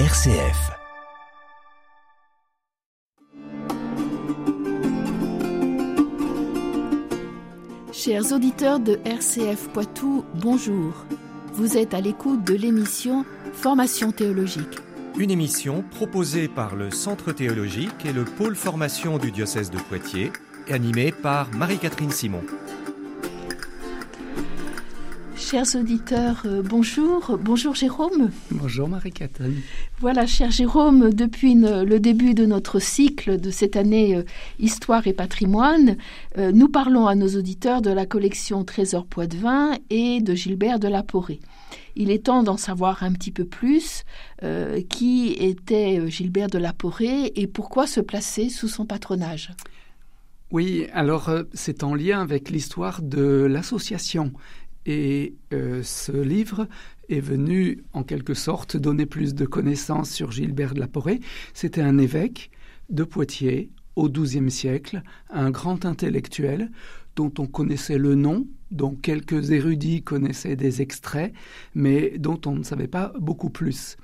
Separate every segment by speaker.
Speaker 1: RCF.
Speaker 2: Chers auditeurs de RCF Poitou, bonjour. Vous êtes à l'écoute de l'émission Formation théologique.
Speaker 3: Une émission proposée par le Centre théologique et le pôle formation du diocèse de Poitiers, animée par Marie-Catherine Simon.
Speaker 2: Chers auditeurs, euh, bonjour. Bonjour Jérôme.
Speaker 4: Bonjour Marie-Catherine.
Speaker 2: Voilà, cher Jérôme, depuis une- le début de notre cycle de cette année euh, Histoire et patrimoine, euh, nous parlons à nos auditeurs de la collection Trésor Poitevin et de Gilbert de la Porée. Il est temps d'en savoir un petit peu plus. qui était Gilbert de la Porée et pourquoi se placer sous son patronage
Speaker 4: Oui, alors c'est en lien avec l'histoire de l'association. Et euh, ce livre est venu en quelque sorte donner plus de connaissances sur Gilbert de la Porée. C'était un évêque de Poitiers au XIIe siècle, un grand intellectuel dont on connaissait le nom, dont quelques érudits connaissaient des extraits, mais dont on ne savait pas beaucoup plus.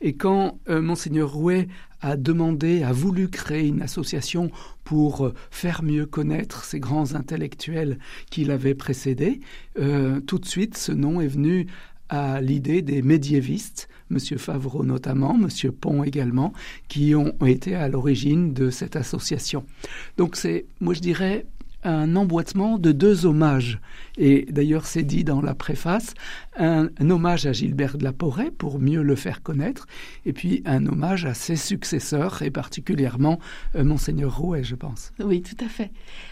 Speaker 4: Et quand euh, monseigneur Rouet a demandé, a voulu créer une association pour euh, faire mieux connaître ces grands intellectuels qui l'avaient précédé, euh, tout de suite ce nom est venu à l'idée des médiévistes, M. Favreau notamment, M. Pont également, qui ont été à l'origine de cette association. Donc c'est, moi je dirais, un emboîtement de deux hommages. Et d'ailleurs, c'est dit dans la préface, un, hommage à Gilbert de la Porée pour mieux le faire connaître, et puis un hommage à ses successeurs, et particulièrement euh, Monseigneur Rouet, je pense.
Speaker 2: Oui, tout à fait.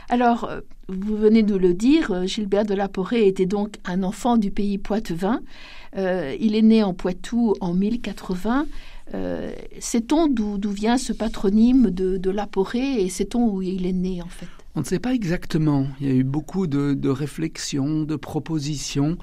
Speaker 2: Alors, euh, vous venez de le dire, euh, Gilbert de la Porée était donc un enfant du pays poitevin. Il est né en Poitou en 1080. Euh, sait-on d'où vient ce patronyme de, de la Porée et sait-on où il est né en fait?
Speaker 4: On ne sait pas exactement. Il y a eu beaucoup de, réflexions, de propositions.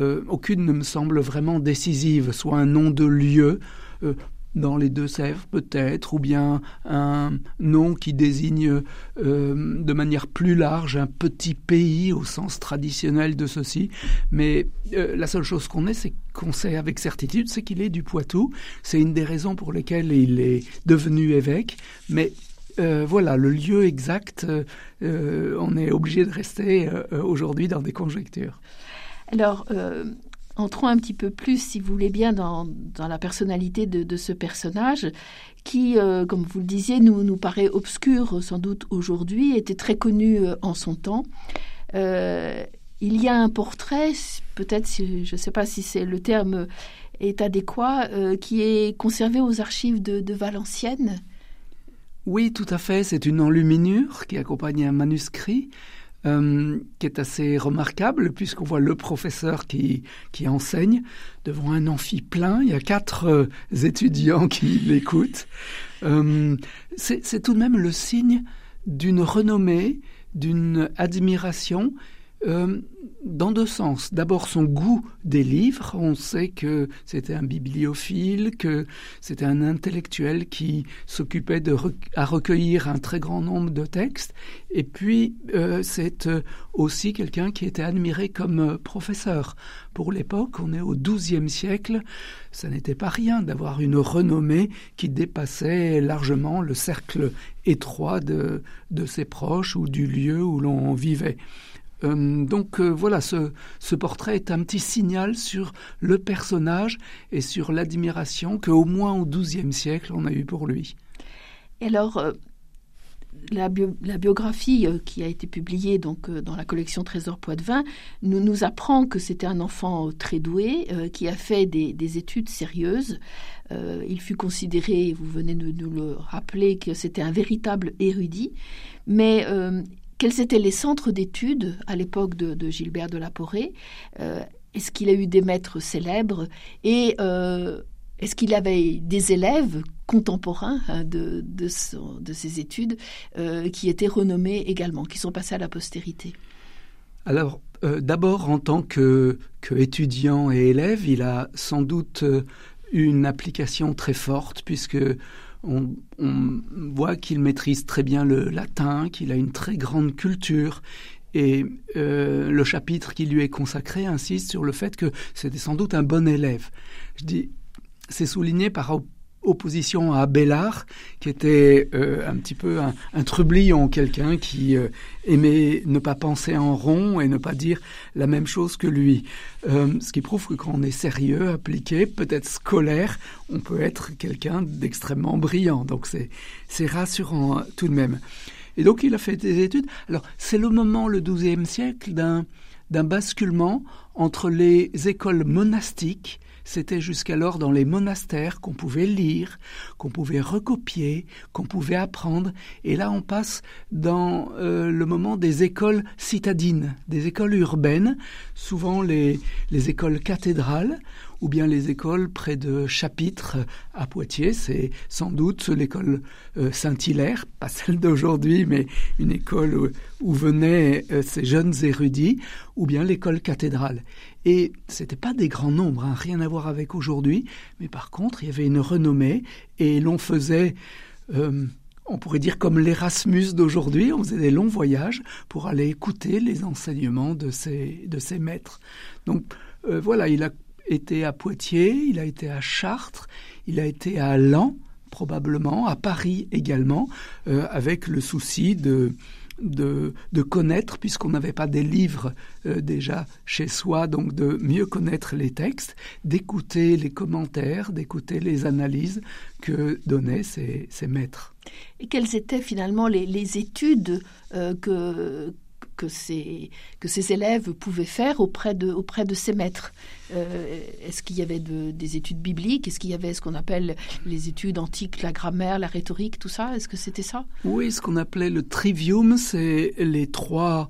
Speaker 4: Euh, aucune ne me semble vraiment décisive, soit un nom de lieu. euh, dans les Deux-Sèvres peut-être, ou bien un nom qui désigne euh, de manière plus large un petit pays au sens traditionnel de ceci. Mais la seule chose qu'on ait, c'est qu'on sait avec certitude, c'est qu'il est du Poitou. C'est une des raisons pour lesquelles il est devenu évêque. Mais euh, voilà, le lieu exact, euh, on est obligé de rester euh, aujourd'hui dans des conjectures.
Speaker 2: Alors, entrons un petit peu plus, si vous voulez bien, dans, la personnalité de, ce personnage qui, comme vous le disiez, nous, nous paraît obscur sans doute aujourd'hui, était très connu en son temps. Il y a un portrait, peut-être, je ne sais pas si le terme est adéquat, qui est conservé aux archives de Valenciennes.
Speaker 4: Oui, tout à fait. C'est une enluminure qui accompagne un manuscrit euh, qui est assez remarquable puisqu'on voit le professeur qui, enseigne devant un amphi plein. Il y a quatre euh, étudiants qui l'écoutent. Euh, c'est tout de même le signe d'une renommée, d'une admiration euh, dans deux sens. D'abord son goût des livres. On sait que c'était un bibliophile, que c'était un intellectuel qui s'occupait de à recueillir un très grand nombre de textes. Et puis euh, c'est euh, aussi quelqu'un qui était admiré comme euh, professeur. Pour l'époque, on est au XIIe siècle. Ça n'était pas rien d'avoir une renommée qui dépassait largement le cercle étroit de ses proches ou du lieu où l'on vivait. Euh, donc euh, voilà, ce, portrait est un petit signal sur le personnage et sur l'admiration qu'au moins au XIIe siècle on a eu pour lui.
Speaker 2: Et alors, euh, la, bio, la, biographie qui a été publiée donc dans la collection Trésor Poitevin nous, nous apprend que c'était un enfant très doué qui a fait des, des études sérieuses. Il fut considéré, vous venez de nous le rappeler, que c'était un véritable érudit, mais quels étaient les centres d'études à l'époque de, Gilbert de la Porée euh, Est-ce qu'il a eu des maîtres célèbres Et euh, est-ce qu'il avait des élèves contemporains hein, de, ses études euh, qui étaient renommés également, qui sont passés à la postérité?
Speaker 4: Alors, d'abord, en tant que, que, et élève, il a sans doute une application très forte, puisque on, voit qu'il maîtrise très bien le latin, qu'il a une très grande culture. Et euh, le chapitre qui lui est consacré insiste sur le fait que c'était sans doute un bon élève. Je dis, c'est souligné par, opposition à Abélard, qui était euh, un petit peu un, un trublion, quelqu'un qui euh, aimait ne pas penser en rond et ne pas dire la même chose que lui. Euh, ce qui prouve que quand on est sérieux, appliqué, peut-être scolaire, on peut être quelqu'un d'extrêmement brillant. Donc c'est rassurant tout de même. Et donc il a fait des études. Alors c'est le moment, le XIIe siècle, d'un basculement entre les écoles monastiques c'était jusqu'alors dans les monastères qu'on pouvait lire, qu'on pouvait recopier, qu'on pouvait apprendre. Et là, on passe dans euh, le moment des écoles citadines, des écoles urbaines, souvent les, les écoles cathédrales, ou bien les écoles près de Chapitre à Poitiers. C'est sans doute l'école euh, Saint-Hilaire, pas celle d'aujourd'hui, mais une école où, venaient euh, ces jeunes érudits, ou bien l'école cathédrale. Et c'était pas des grands nombres, hein, rien à voir avec aujourd'hui, mais par contre, il y avait une renommée et l'on faisait euh, on pourrait dire comme l'Erasmus d'aujourd'hui, on faisait des longs voyages pour aller écouter les enseignements de ses, de maîtres. Donc voilà, il a été à Poitiers, il a été à Chartres, il a été à Lens probablement, à Paris également, euh, avec le souci de, de, connaître, puisqu'on n'avait pas des livres euh, déjà chez soi, donc de mieux connaître les textes, d'écouter les commentaires, d'écouter les analyses que donnaient ces, maîtres.
Speaker 2: Et quelles étaient finalement les, études euh, que que ces élèves pouvaient faire auprès de, auprès de ces maîtres. Euh, est-ce qu'il y avait des études bibliques? Est-ce qu'il y avait ce qu'on appelle les études antiques, la grammaire, la rhétorique, tout ça? Est-ce que c'était ça?
Speaker 4: Oui, ce qu'on appelait le trivium, c'est les trois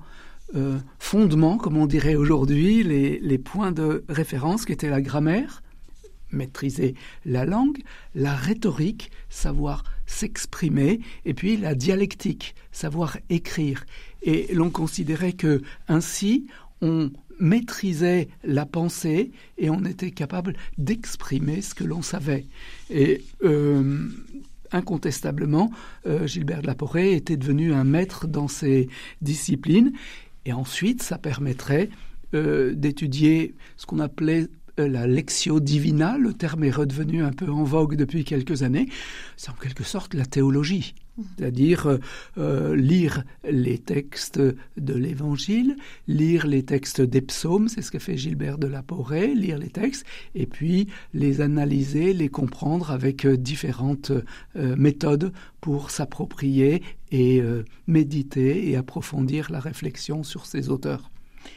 Speaker 4: euh, fondements, comme on dirait aujourd'hui, les, les points de référence qui étaient la grammaire, maîtriser la langue, la rhétorique, savoir s'exprimer, et puis la dialectique, savoir écrire. Et l'on considérait que ainsi on maîtrisait la pensée et on était capable d'exprimer ce que l'on savait. Et euh, incontestablement, euh, Gilbert de la Porrée était devenu un maître dans ces disciplines. Et ensuite, ça permettrait euh, d'étudier ce qu'on appelait la lectio divina, le terme est redevenu un peu en vogue depuis quelques années, c'est en quelque sorte la théologie, c'est-à-dire euh, euh, lire les textes de l'Évangile, lire les textes des psaumes, c'est ce que fait Gilbert de la Porrée, lire les textes, et puis les analyser, les comprendre avec différentes méthodes pour s'approprier et méditer et approfondir la réflexion sur ces auteurs.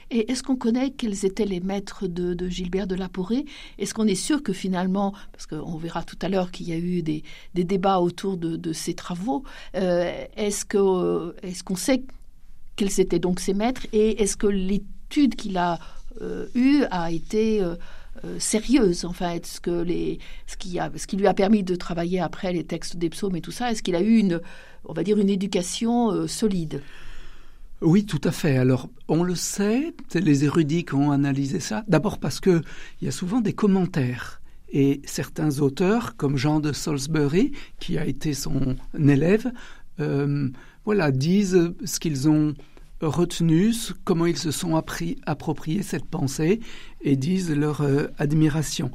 Speaker 2: Et est-ce qu'on connaît quels étaient les maîtres de, Gilbert de la Porée? Est-ce qu'on est sûr que finalement, parce qu'on verra tout à l'heure qu'il y a eu des, débats autour de, ces travaux, euh, est-ce qu'on sait quels étaient donc ces maîtres et est-ce que l'étude qu'il a euh, eue a été euh, sérieuse en fait? Ce que les ce qui a ce qui lui a permis de travailler après les textes des psaumes et tout ça est-ce qu'il a eu une on va dire une éducation solide?
Speaker 4: Oui, tout à fait. Alors, on le sait, les érudits qui ont analysé ça. D'abord parce que il y a souvent des commentaires. Et certains auteurs, comme Jean de Salisbury, qui a été son élève, euh, voilà, disent ce qu'ils ont retenu, comment ils se sont appris, approprié cette pensée et disent leur euh, admiration.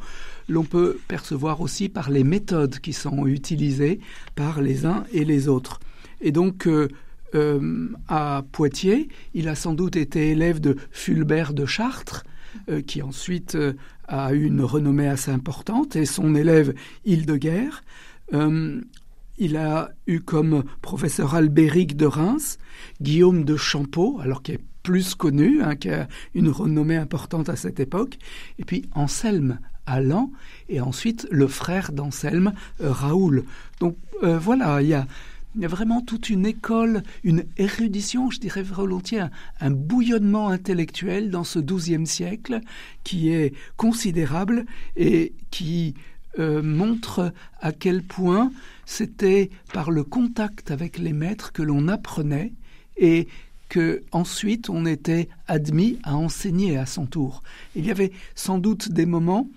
Speaker 4: L'on peut percevoir aussi par les méthodes qui sont utilisées par les uns et les autres. Et donc, euh, euh, à Poitiers. Il a sans doute été élève de Fulbert de Chartres, euh, qui ensuite euh, a eu une renommée assez importante, et son élève Hildegard. il a eu comme professeur Albéric de Reims, Guillaume de Champeau, alors qui est plus connu, hein, qui a une renommée importante à cette époque, et puis Anselme à et ensuite le frère d'Anselme, Raoul. Donc voilà, il y a vraiment toute une école, une érudition, je dirais volontiers, un, bouillonnement intellectuel dans ce XIIe siècle qui est considérable et qui euh, montre à quel point c'était par le contact avec les maîtres que l'on apprenait et que ensuite on était admis à enseigner à son tour. Il y avait sans doute des moments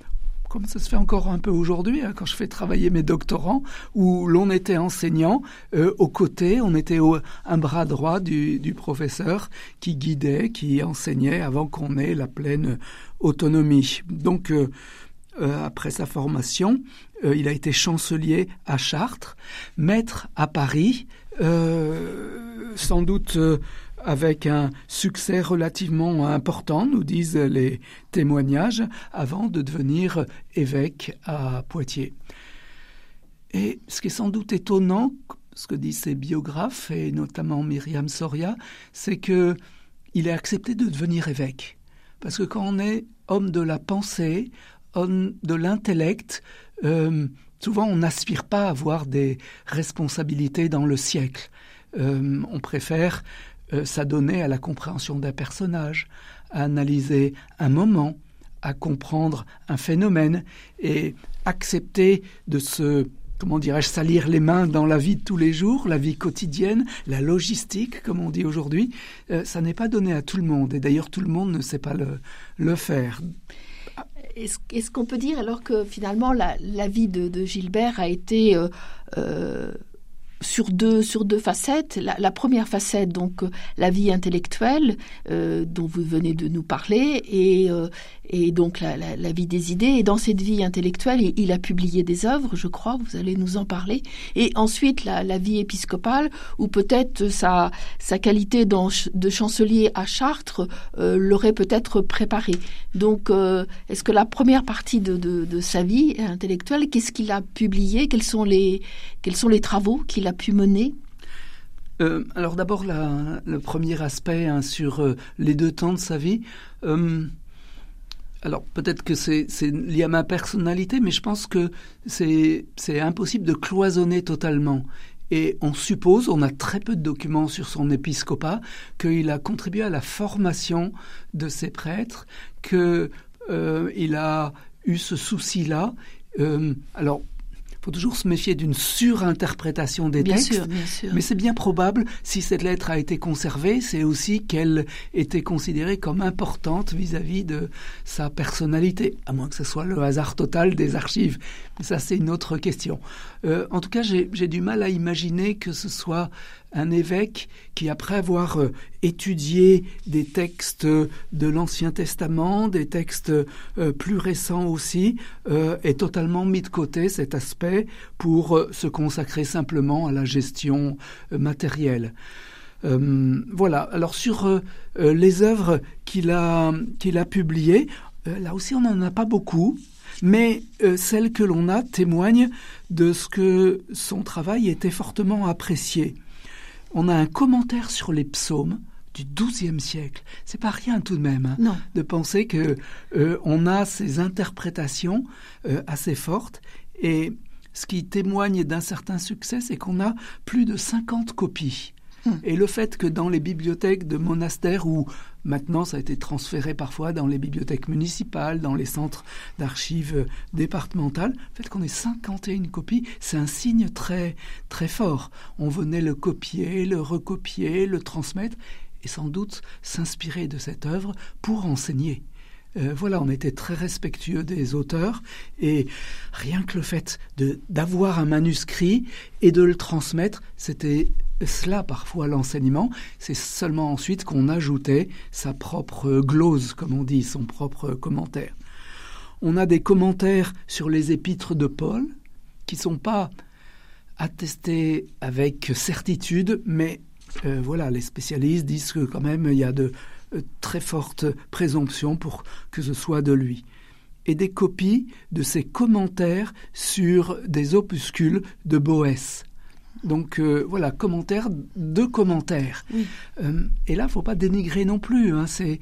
Speaker 4: comme ça se fait encore un peu aujourd'hui, hein, quand je fais travailler mes doctorants, où l'on était enseignant, euh, aux côtés, on était au, un bras droit du, du, professeur qui guidait, qui enseignait avant qu'on ait la pleine autonomie. Donc, euh, après sa formation, il a été chancelier à Chartres, maître à Paris, sans doute avec un succès relativement important, nous disent les témoignages, avant de devenir évêque à Poitiers. Et ce qui est sans doute étonnant, ce que disent ses biographes, et notamment Myriam Soria, c'est que il a accepté de devenir évêque. Parce que quand on est homme de la pensée, homme de l'intellect, euh, souvent on n'aspire pas à avoir des responsabilités dans le siècle. Euh, on préfère euh, s'adonner à la compréhension d'un personnage, à analyser un moment, à comprendre un phénomène et accepter de se comment dirais-je, salir les mains dans la vie de tous les jours, la vie quotidienne, la logistique, comme on dit aujourd'hui, euh, ça n'est pas donné à tout le monde. Et d'ailleurs, tout le monde ne sait pas le, faire.
Speaker 2: Est-ce qu'on peut dire alors que finalement la, vie de, Gilbert a été euh, sur deux sur deux facettes. La, première facette, donc euh, la vie intellectuelle euh, dont vous venez de nous parler, et, euh, et donc la, vie des idées. Et dans cette vie intellectuelle, il, a publié des œuvres, je crois. Vous allez nous en parler. Et ensuite la, vie épiscopale, où peut-être sa qualité de chancelier à Chartres l'aurait peut-être préparé. Donc, est-ce que la première partie de, sa vie intellectuelle, qu'est-ce qu'il a publié? Quels sont les travaux qu'il a pu mener?
Speaker 4: Euh, alors d'abord le premier aspect hein, sur euh, les deux temps de sa vie. Euh, alors peut-être que c'est lié à ma personnalité, mais je pense que c'est impossible de cloisonner totalement. Et on suppose, on a très peu de documents sur son épiscopat, qu'il a contribué à la formation de ses prêtres, qu'il a eu ce souci-là. alors faut toujours se méfier d'une surinterprétation des textes. Mais c'est bien probable, si cette lettre a été conservée, c'est aussi qu'elle était considérée comme importante vis-à-vis de sa personnalité, à moins que ce soit le hasard total des archives. Mais ça, c'est une autre question. Euh, en tout cas, j'ai du mal à imaginer que ce soit un évêque qui, après avoir euh, étudié des textes de l'Ancien Testament, des textes euh, plus récents aussi, euh, est totalement mis de côté cet aspect pour se consacrer simplement à la gestion matérielle. voilà. Alors sur les œuvres qu'il a qu'il a publiées, là aussi on n'en a pas beaucoup mais celles que l'on a témoignent de ce que son travail était fortement apprécié on a un commentaire sur les psaumes du XIIe siècle. C'est pas rien tout de même hein, de penser que euh, on a ces interprétations euh, assez fortes et ce qui témoigne d'un certain succès, c'est qu'on a plus de 50 copies. Hmm. Et le fait que dans les bibliothèques de monastères ou Maintenant, ça a été transféré parfois dans les bibliothèques municipales, dans les centres d'archives départementales. Le fait qu'on ait 51 copies, c'est un signe très, très fort. On venait le copier, le recopier, le transmettre et sans doute s'inspirer de cette œuvre pour enseigner. Euh, voilà, on était très respectueux des auteurs et rien que le fait d'avoir un manuscrit et de le transmettre, c'était cela parfois l'enseignement. C'est seulement ensuite qu'on ajoutait sa propre glose, comme on dit, son propre commentaire. On a des commentaires sur les épîtres de Paul qui ne sont pas attestés avec certitude, mais euh, voilà, les spécialistes disent que quand même il y a de euh, très fortes présomptions pour que ce soit de lui. Et des copies de ses commentaires sur des opuscules de Boès. Donc euh, voilà, commentaires de commentaires. Euh, et là, il faut pas dénigrer non plus. Hein, ces,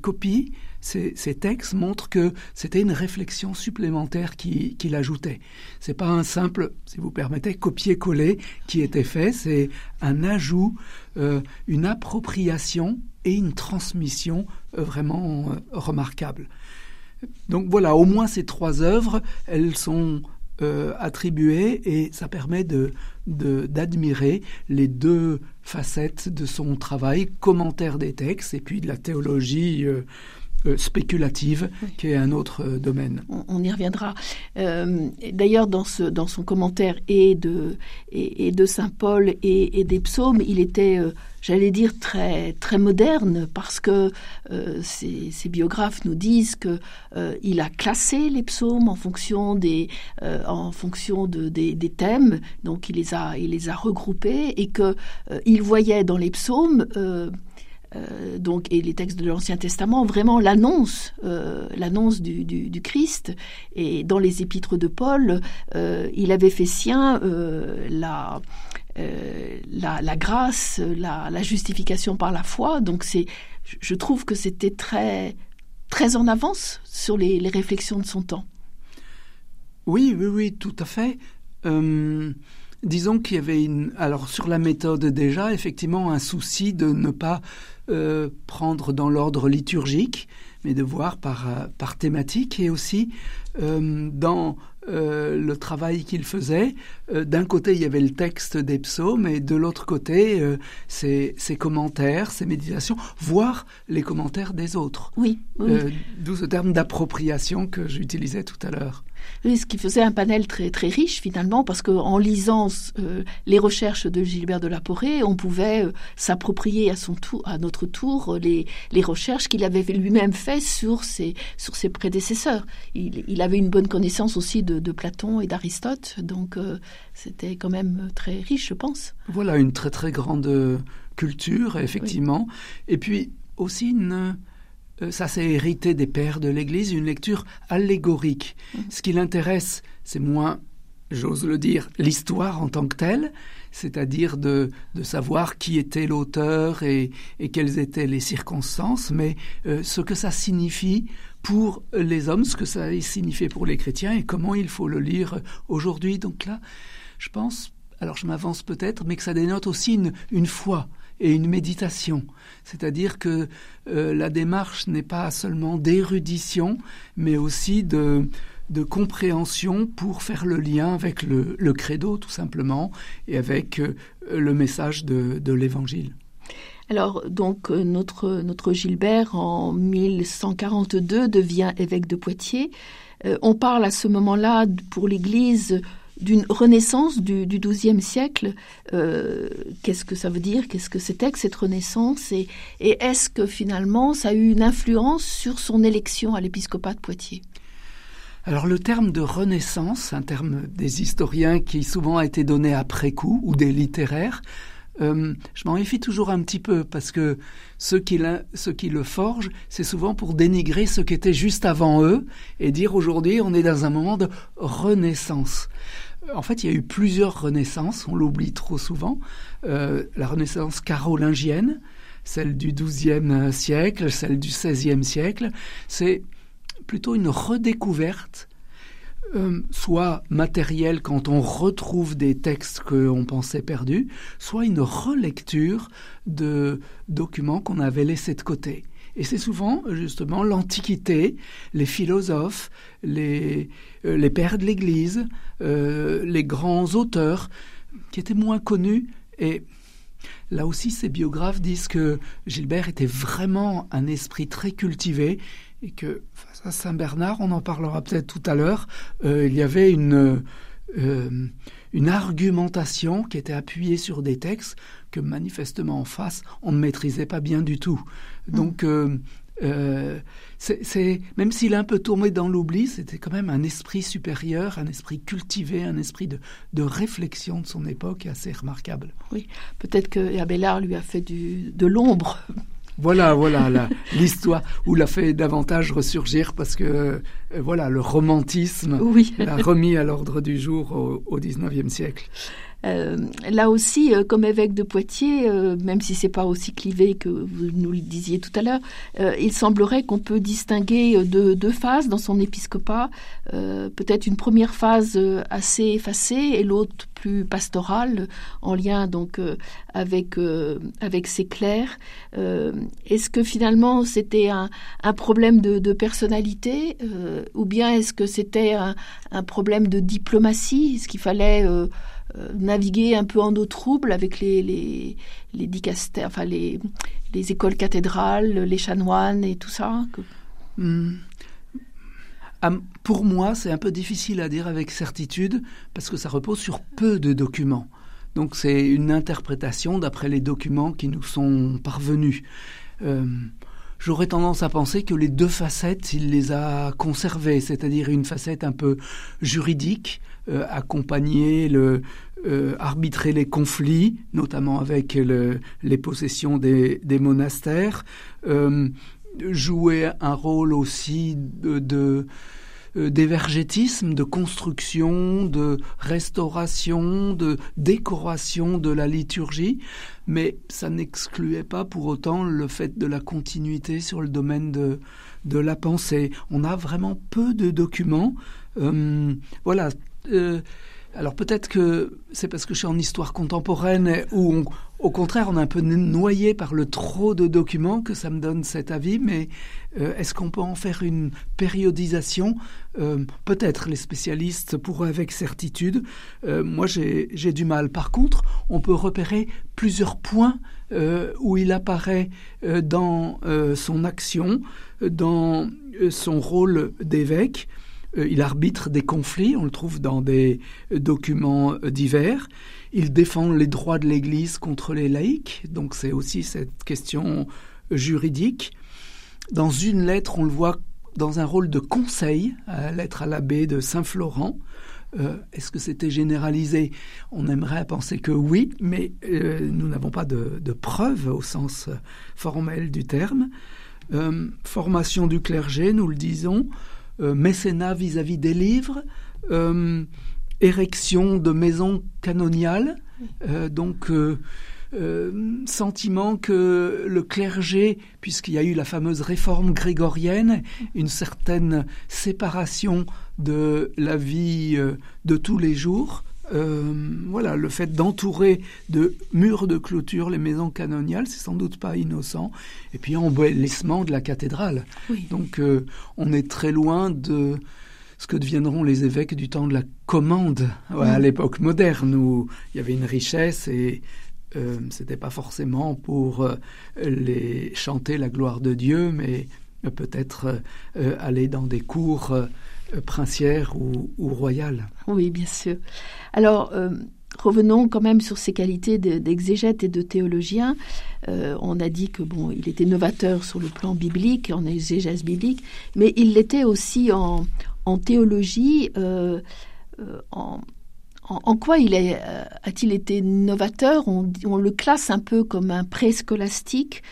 Speaker 4: copies, ces, textes montrent que c'était une réflexion supplémentaire qu'il qui ajoutait. C'est pas un simple, si vous permettez, copier-coller qui était fait. C'est un ajout, euh, une appropriation et une transmission vraiment remarquable. Donc voilà, au moins ces trois œuvres, elles sont euh, attribué et ça permet de, d'admirer les deux facettes de son travail, commentaire des textes et puis de la théologie euh, spéculative, qui est un autre domaine.
Speaker 2: On, y reviendra. D'ailleurs, dans, ce, dans son commentaire et de, et, de Saint Paul et, des psaumes, il était j'allais dire très très moderne parce que euh, ces, biographes nous disent que euh, il a classé les psaumes en fonction des euh, en fonction de, des, des, thèmes donc il les a il les a regroupés et que il voyait dans les psaumes donc et les textes de l'Ancien Testament vraiment l'annonce l'annonce du, Christ et dans les épîtres de Paul il avait fait sien la euh, la, grâce, la, justification par la foi. Donc c'est, je trouve que c'était très, très en avance sur les, réflexions de son temps.
Speaker 4: Oui, oui, oui, tout à fait. Euh, disons qu'il y avait une, alors sur la méthode déjà, effectivement, un souci de ne pas euh, prendre dans l'ordre liturgique, mais de voir par, par thématique et aussi dans euh, le travail qu'il faisait. Euh, d'un côté, il y avait le texte des psaumes et de l'autre côté, euh, ses, commentaires, ses méditations, voire les commentaires des autres.
Speaker 2: Oui.
Speaker 4: D'où ce terme d'appropriation que j'utilisais tout à l'heure
Speaker 2: ce qui faisait un panel très très riche finalement, parce qu'en lisant euh, les recherches de Gilbert de la Porée, on pouvait euh, s'approprier à son tour, à notre tour, les, les recherches qu'il avait lui-même fait sur ses sur ses prédécesseurs. Il, il, avait une bonne connaissance aussi de, de Platon et d'Aristote, donc euh, c'était quand même très riche, je pense.
Speaker 4: Voilà une très très grande culture, effectivement, et puis aussi une euh, ça s'est hérité des pères de l'Église, une lecture allégorique. Mmh. Ce qui l'intéresse, c'est moins, j'ose le dire, l'histoire en tant que telle, c'est-à-dire de, savoir qui était l'auteur et, quelles étaient les circonstances, mais euh, ce que ça signifie pour les hommes, ce que ça signifie pour les chrétiens et comment il faut le lire aujourd'hui. Donc là, je pense, alors je m'avance peut-être, mais que ça dénote aussi une foi et une méditation. C'est-à-dire que euh, la démarche n'est pas seulement d'érudition, mais aussi de, compréhension pour faire le lien avec le, credo, tout simplement, et avec euh, le message de, de l'Évangile.
Speaker 2: Alors, donc, euh, notre, notre Gilbert, en 1142, devient évêque de Poitiers. on parle à ce moment-là, pour l'Église, d'une renaissance du, XIIe siècle. Euh, qu'est-ce que ça veut dire? Qu'est-ce que c'était que cette renaissance? Et, est-ce que finalement ça a eu une influence sur son élection à l'épiscopat de Poitiers?
Speaker 4: Alors le terme de renaissance, un terme des historiens qui souvent a été donné après coup, ou des littéraires, euh, je m'en méfie toujours un petit peu parce que ceux qui, ceux qui le forgent, c'est souvent pour dénigrer ce qui était juste avant eux et dire aujourd'hui on est dans un moment de renaissance en fait, il y a eu plusieurs renaissances, on l'oublie trop souvent. Euh, la renaissance carolingienne, celle du XIIe siècle, celle du XVIe siècle, c'est plutôt une redécouverte, euh, soit matérielle quand on retrouve des textes qu'on pensait perdus, soit une relecture de documents qu'on avait laissés de côté. Et c'est souvent justement l'Antiquité, les philosophes, les, euh, pères de l'Église, euh, les grands auteurs qui étaient moins connus. Et là aussi, ces biographes disent que Gilbert était vraiment un esprit très cultivé et que à Saint Bernard, on en parlera peut-être tout à l'heure, euh, il y avait une, une argumentation qui était appuyée sur des textes que manifestement en face, on ne maîtrisait pas bien du tout. Donc, euh, euh, c'est, même s'il est un peu tombé dans l'oubli, c'était quand même un esprit supérieur, un esprit cultivé, un esprit de, de réflexion de son époque assez remarquable.
Speaker 2: Oui, peut-être que Abélard lui a fait du, de l'ombre.
Speaker 4: Voilà, voilà, l'histoire où l'a fait davantage ressurgir parce que, euh, voilà, le romantisme l'a remis à l'ordre du jour au, au 19e siècle.
Speaker 2: Euh, là aussi, euh, comme évêque de Poitiers, euh, même si c'est pas aussi clivé que vous nous le disiez tout à l'heure, il semblerait qu'on peut distinguer deux, deux, phases dans son épiscopat. Peut-être une première phase assez effacée et l'autre plus pastorale, en lien donc avec avec ses clercs. est-ce que finalement c'était un, un, problème de, de personnalité ou bien est-ce que c'était un, un, problème de diplomatie? Est-ce qu'il fallait euh, naviguer un peu en eau trouble avec les, les, les enfin les, les écoles cathédrales, les chanoines et tout ça
Speaker 4: Hmm. Pour moi, c'est un peu difficile à dire avec certitude parce que ça repose sur peu de documents. Donc c'est une interprétation d'après les documents qui nous sont parvenus. Euh, j'aurais tendance à penser que les deux facettes, il les a conservées, c'est-à-dire une facette un peu juridique, euh, accompagner, le, euh, arbitrer les conflits, notamment avec les possessions des, monastères, jouer un rôle aussi de euh, d'évergétisme, de construction, de restauration, de décoration de la liturgie, mais ça n'excluait pas pour autant le fait de la continuité sur le domaine de, de la pensée. On a vraiment peu de documents. Euh, voilà. Euh, alors peut-être que c'est parce que je suis en histoire contemporaine où au contraire on est un peu noyé par le trop de documents que ça me donne cet avis, mais euh, est-ce qu'on peut en faire une périodisation? Euh, Peut-être les spécialistes pourraient avec certitude. Moi j'ai du mal. Par contre, on peut repérer plusieurs points où il apparaît dans son action, dans son rôle d'évêque. Euh, il arbitre des conflits, on le trouve dans des documents divers. Il défend les droits de l'Église contre les laïcs, donc c'est aussi cette question juridique. Dans une lettre, on le voit dans un rôle de conseil, à lettre à l'abbé de Saint-Florent. Euh, est-ce que c'était généralisé? On aimerait penser que oui, mais euh, nous n'avons pas de, preuves au sens formel du terme. formation du clergé, nous le disons. Euh, mécénat vis-à-vis des livres, euh, érection de maisons canoniales, euh, donc sentiment que le clergé, puisqu'il y a eu la fameuse réforme grégorienne, une certaine séparation de la vie de tous les jours, euh, voilà, le fait d'entourer de murs de clôture les maisons canoniales, c'est sans doute pas innocent. Et puis embellissement de la cathédrale. Donc euh, on est très loin de ce que deviendront les évêques du temps de la commande à l'époque moderne où il y avait une richesse et euh, c'était pas forcément pour les chanter la gloire de Dieu, mais peut-être aller dans des cours euh, princière ou, royale.
Speaker 2: Oui, bien sûr. Alors, euh, revenons quand même sur ses qualités d'exégète et de théologien. Euh, on a dit que bon, il était novateur sur le plan biblique, en exégèse biblique, mais il l'était aussi en, théologie. en, quoi il a-t-il été novateur? On, on, le classe un peu comme un préscolastique.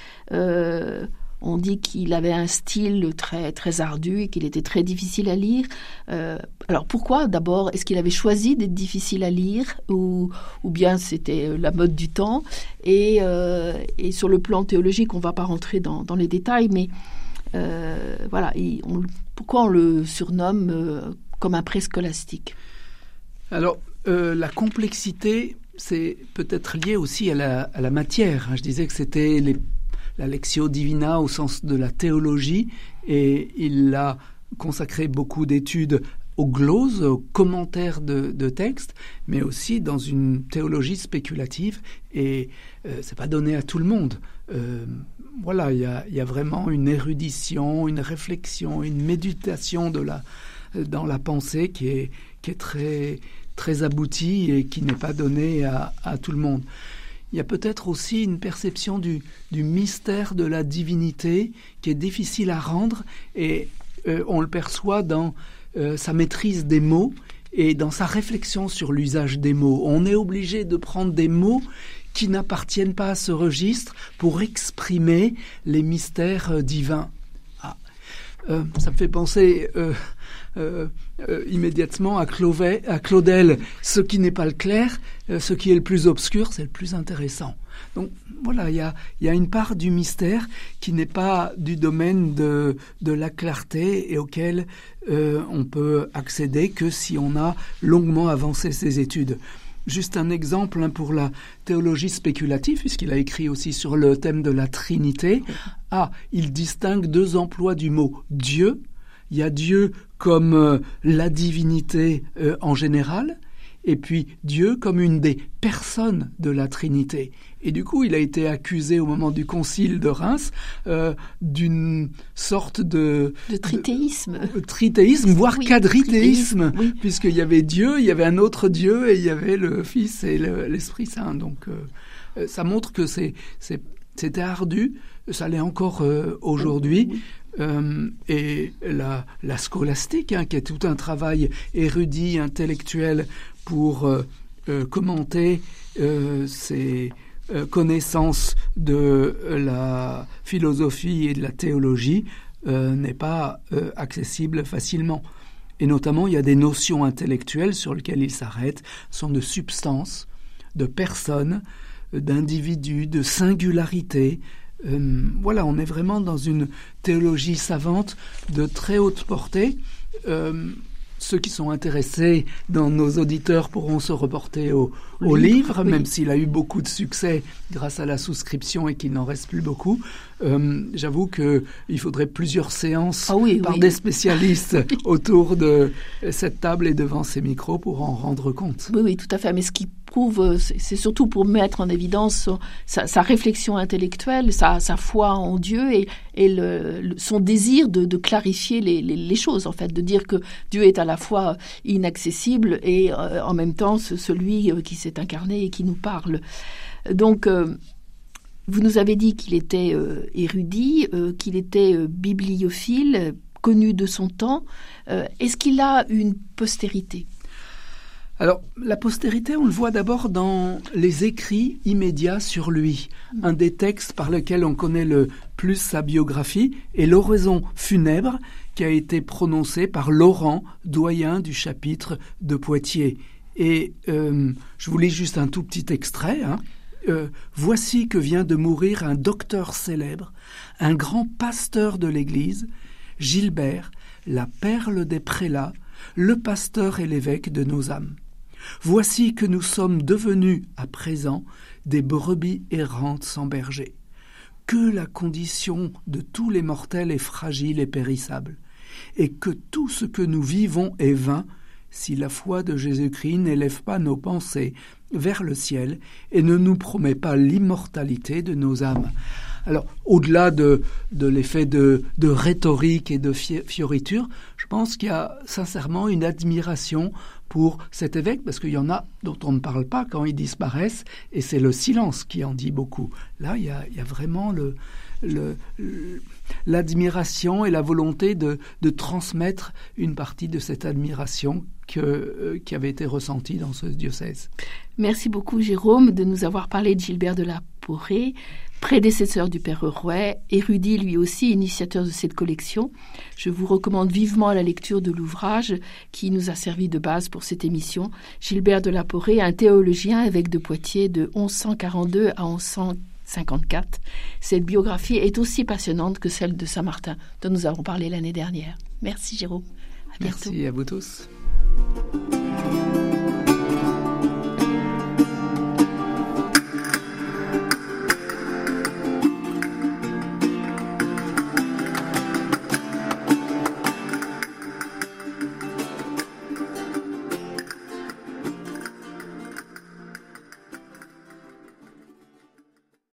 Speaker 2: On dit qu'il avait un style très très ardu et qu'il était très difficile à lire. Euh, alors pourquoi? D'abord, est-ce qu'il avait choisi d'être difficile à lire ou, ou bien c'était euh, la mode du temps? Et, euh, sur le plan théologique, on ne va pas rentrer dans, les détails, mais voilà, pourquoi on le surnomme comme un préscolastique
Speaker 4: Alors, la complexité, c'est peut-être lié aussi à la, à la matière. Je disais que c'était les la Divina au sens de la théologie et il a consacré beaucoup d'études aux gloses, aux commentaires de, textes, mais aussi dans une théologie spéculative et euh, c'est pas donné à tout le monde. Euh, voilà, il y a, vraiment une érudition, une réflexion, une méditation de dans la pensée qui est, très, aboutie et qui n'est pas donnée à tout le monde il y a peut-être aussi une perception du, mystère de la divinité qui est difficile à rendre et euh, on le perçoit dans euh, sa maîtrise des mots et dans sa réflexion sur l'usage des mots. On est obligé de prendre des mots qui n'appartiennent pas à ce registre pour exprimer les mystères euh, divins. Ah. ça me fait penser euh, euh, immédiatement à, Claudel. Ce qui n'est pas le clair, euh, ce qui est le plus obscur, c'est le plus intéressant. Donc voilà, il y a, y a, une part du mystère qui n'est pas du domaine de, de la clarté et auquel on peut accéder que si on a longuement avancé ses études. Juste un exemple hein, pour la théologie spéculative, puisqu'il a écrit aussi sur le thème de la Trinité. Ah, il distingue deux emplois du mot Dieu. Il y a Dieu comme euh, la divinité euh, en général, et puis Dieu comme une des personnes de la Trinité. Et du coup, il a été accusé au moment du concile de Reims euh, d'une sorte de...
Speaker 2: De tritéisme.
Speaker 4: tritéisme, voire quadritéisme, puisqu'il y avait Dieu, il y avait un autre Dieu, et il y avait le Fils et l'Esprit Saint. Donc, euh, ça montre que c'était ardu, ça l'est encore aujourd'hui. Euh, et la, la scolastique, hein, qui est tout un travail érudit, intellectuel pour euh, euh, commenter ces connaissances de la philosophie et de la théologie, n'est pas accessible facilement. Et notamment, il y a des notions intellectuelles sur lesquelles il s'arrête, sont de substance, de personne, d'individu, de singularité, euh, voilà, on est vraiment dans une théologie savante de très haute portée. Euh, ceux qui sont intéressés dans nos auditeurs pourront se reporter au, livre, même s'il a eu beaucoup de succès grâce à la souscription et qu'il n'en reste plus beaucoup. Euh, j'avoue qu'il faudrait plusieurs séances
Speaker 2: ah
Speaker 4: par des spécialistes autour de cette table et devant ces micros pour en rendre compte.
Speaker 2: Oui, oui, tout à fait. Mais ce qui prouve, c'est surtout pour mettre en évidence sa, réflexion intellectuelle, sa, foi en Dieu et, son désir de, clarifier les, choses, en fait, de dire que Dieu est à la fois inaccessible et euh, en même temps celui euh, qui s'est incarné et qui nous parle. Donc, euh, vous nous avez dit qu'il était euh, érudit, euh, qu'il était euh, bibliophile, connu de son temps. Est-ce qu'il a une postérité?
Speaker 4: Alors, la postérité, on le voit d'abord dans les écrits immédiats sur lui. Un des textes par lequel on connaît le plus sa biographie est l'oraison funèbre qui a été prononcée par Laurent, doyen du chapitre de Poitiers. Et je vous lis juste un tout petit extrait. Hein. Euh, voici que vient de mourir un docteur célèbre, un grand pasteur de l'Église, Gilbert, la perle des prélats, le pasteur et l'évêque de nos âmes. Voici que nous sommes devenus à présent des brebis errantes sans berger. Que la condition de tous les mortels est fragile et périssable, et que tout ce que nous vivons est vain si la foi de Jésus-Christ n'élève pas nos pensées vers le ciel et ne nous promet pas l'immortalité de nos âmes. Alors, au-delà de, de l'effet de, rhétorique et de fioriture, je pense qu'il y a sincèrement une admiration pour cet évêque, parce qu'il y en a dont on ne parle pas quand ils disparaissent, et c'est le silence qui en dit beaucoup. Là, il y a, vraiment le, l'admiration et la volonté de, de, transmettre une partie de cette admiration que, euh, qui avait été ressentie dans ce diocèse.
Speaker 2: Merci beaucoup Jérôme de nous avoir parlé de Gilbert de la Porée, prédécesseur du père Rouet, érudit lui aussi, initiateur de cette collection. Je vous recommande vivement la lecture de l'ouvrage qui nous a servi de base pour cette émission. Gilbert de la Porée, un théologien, évêque de Poitiers de 1142 à 1140 54. Cette biographie est aussi passionnante que celle de Saint-Martin, dont nous avons parlé l'année dernière. Merci Jérôme.
Speaker 4: À bientôt. Merci à vous tous.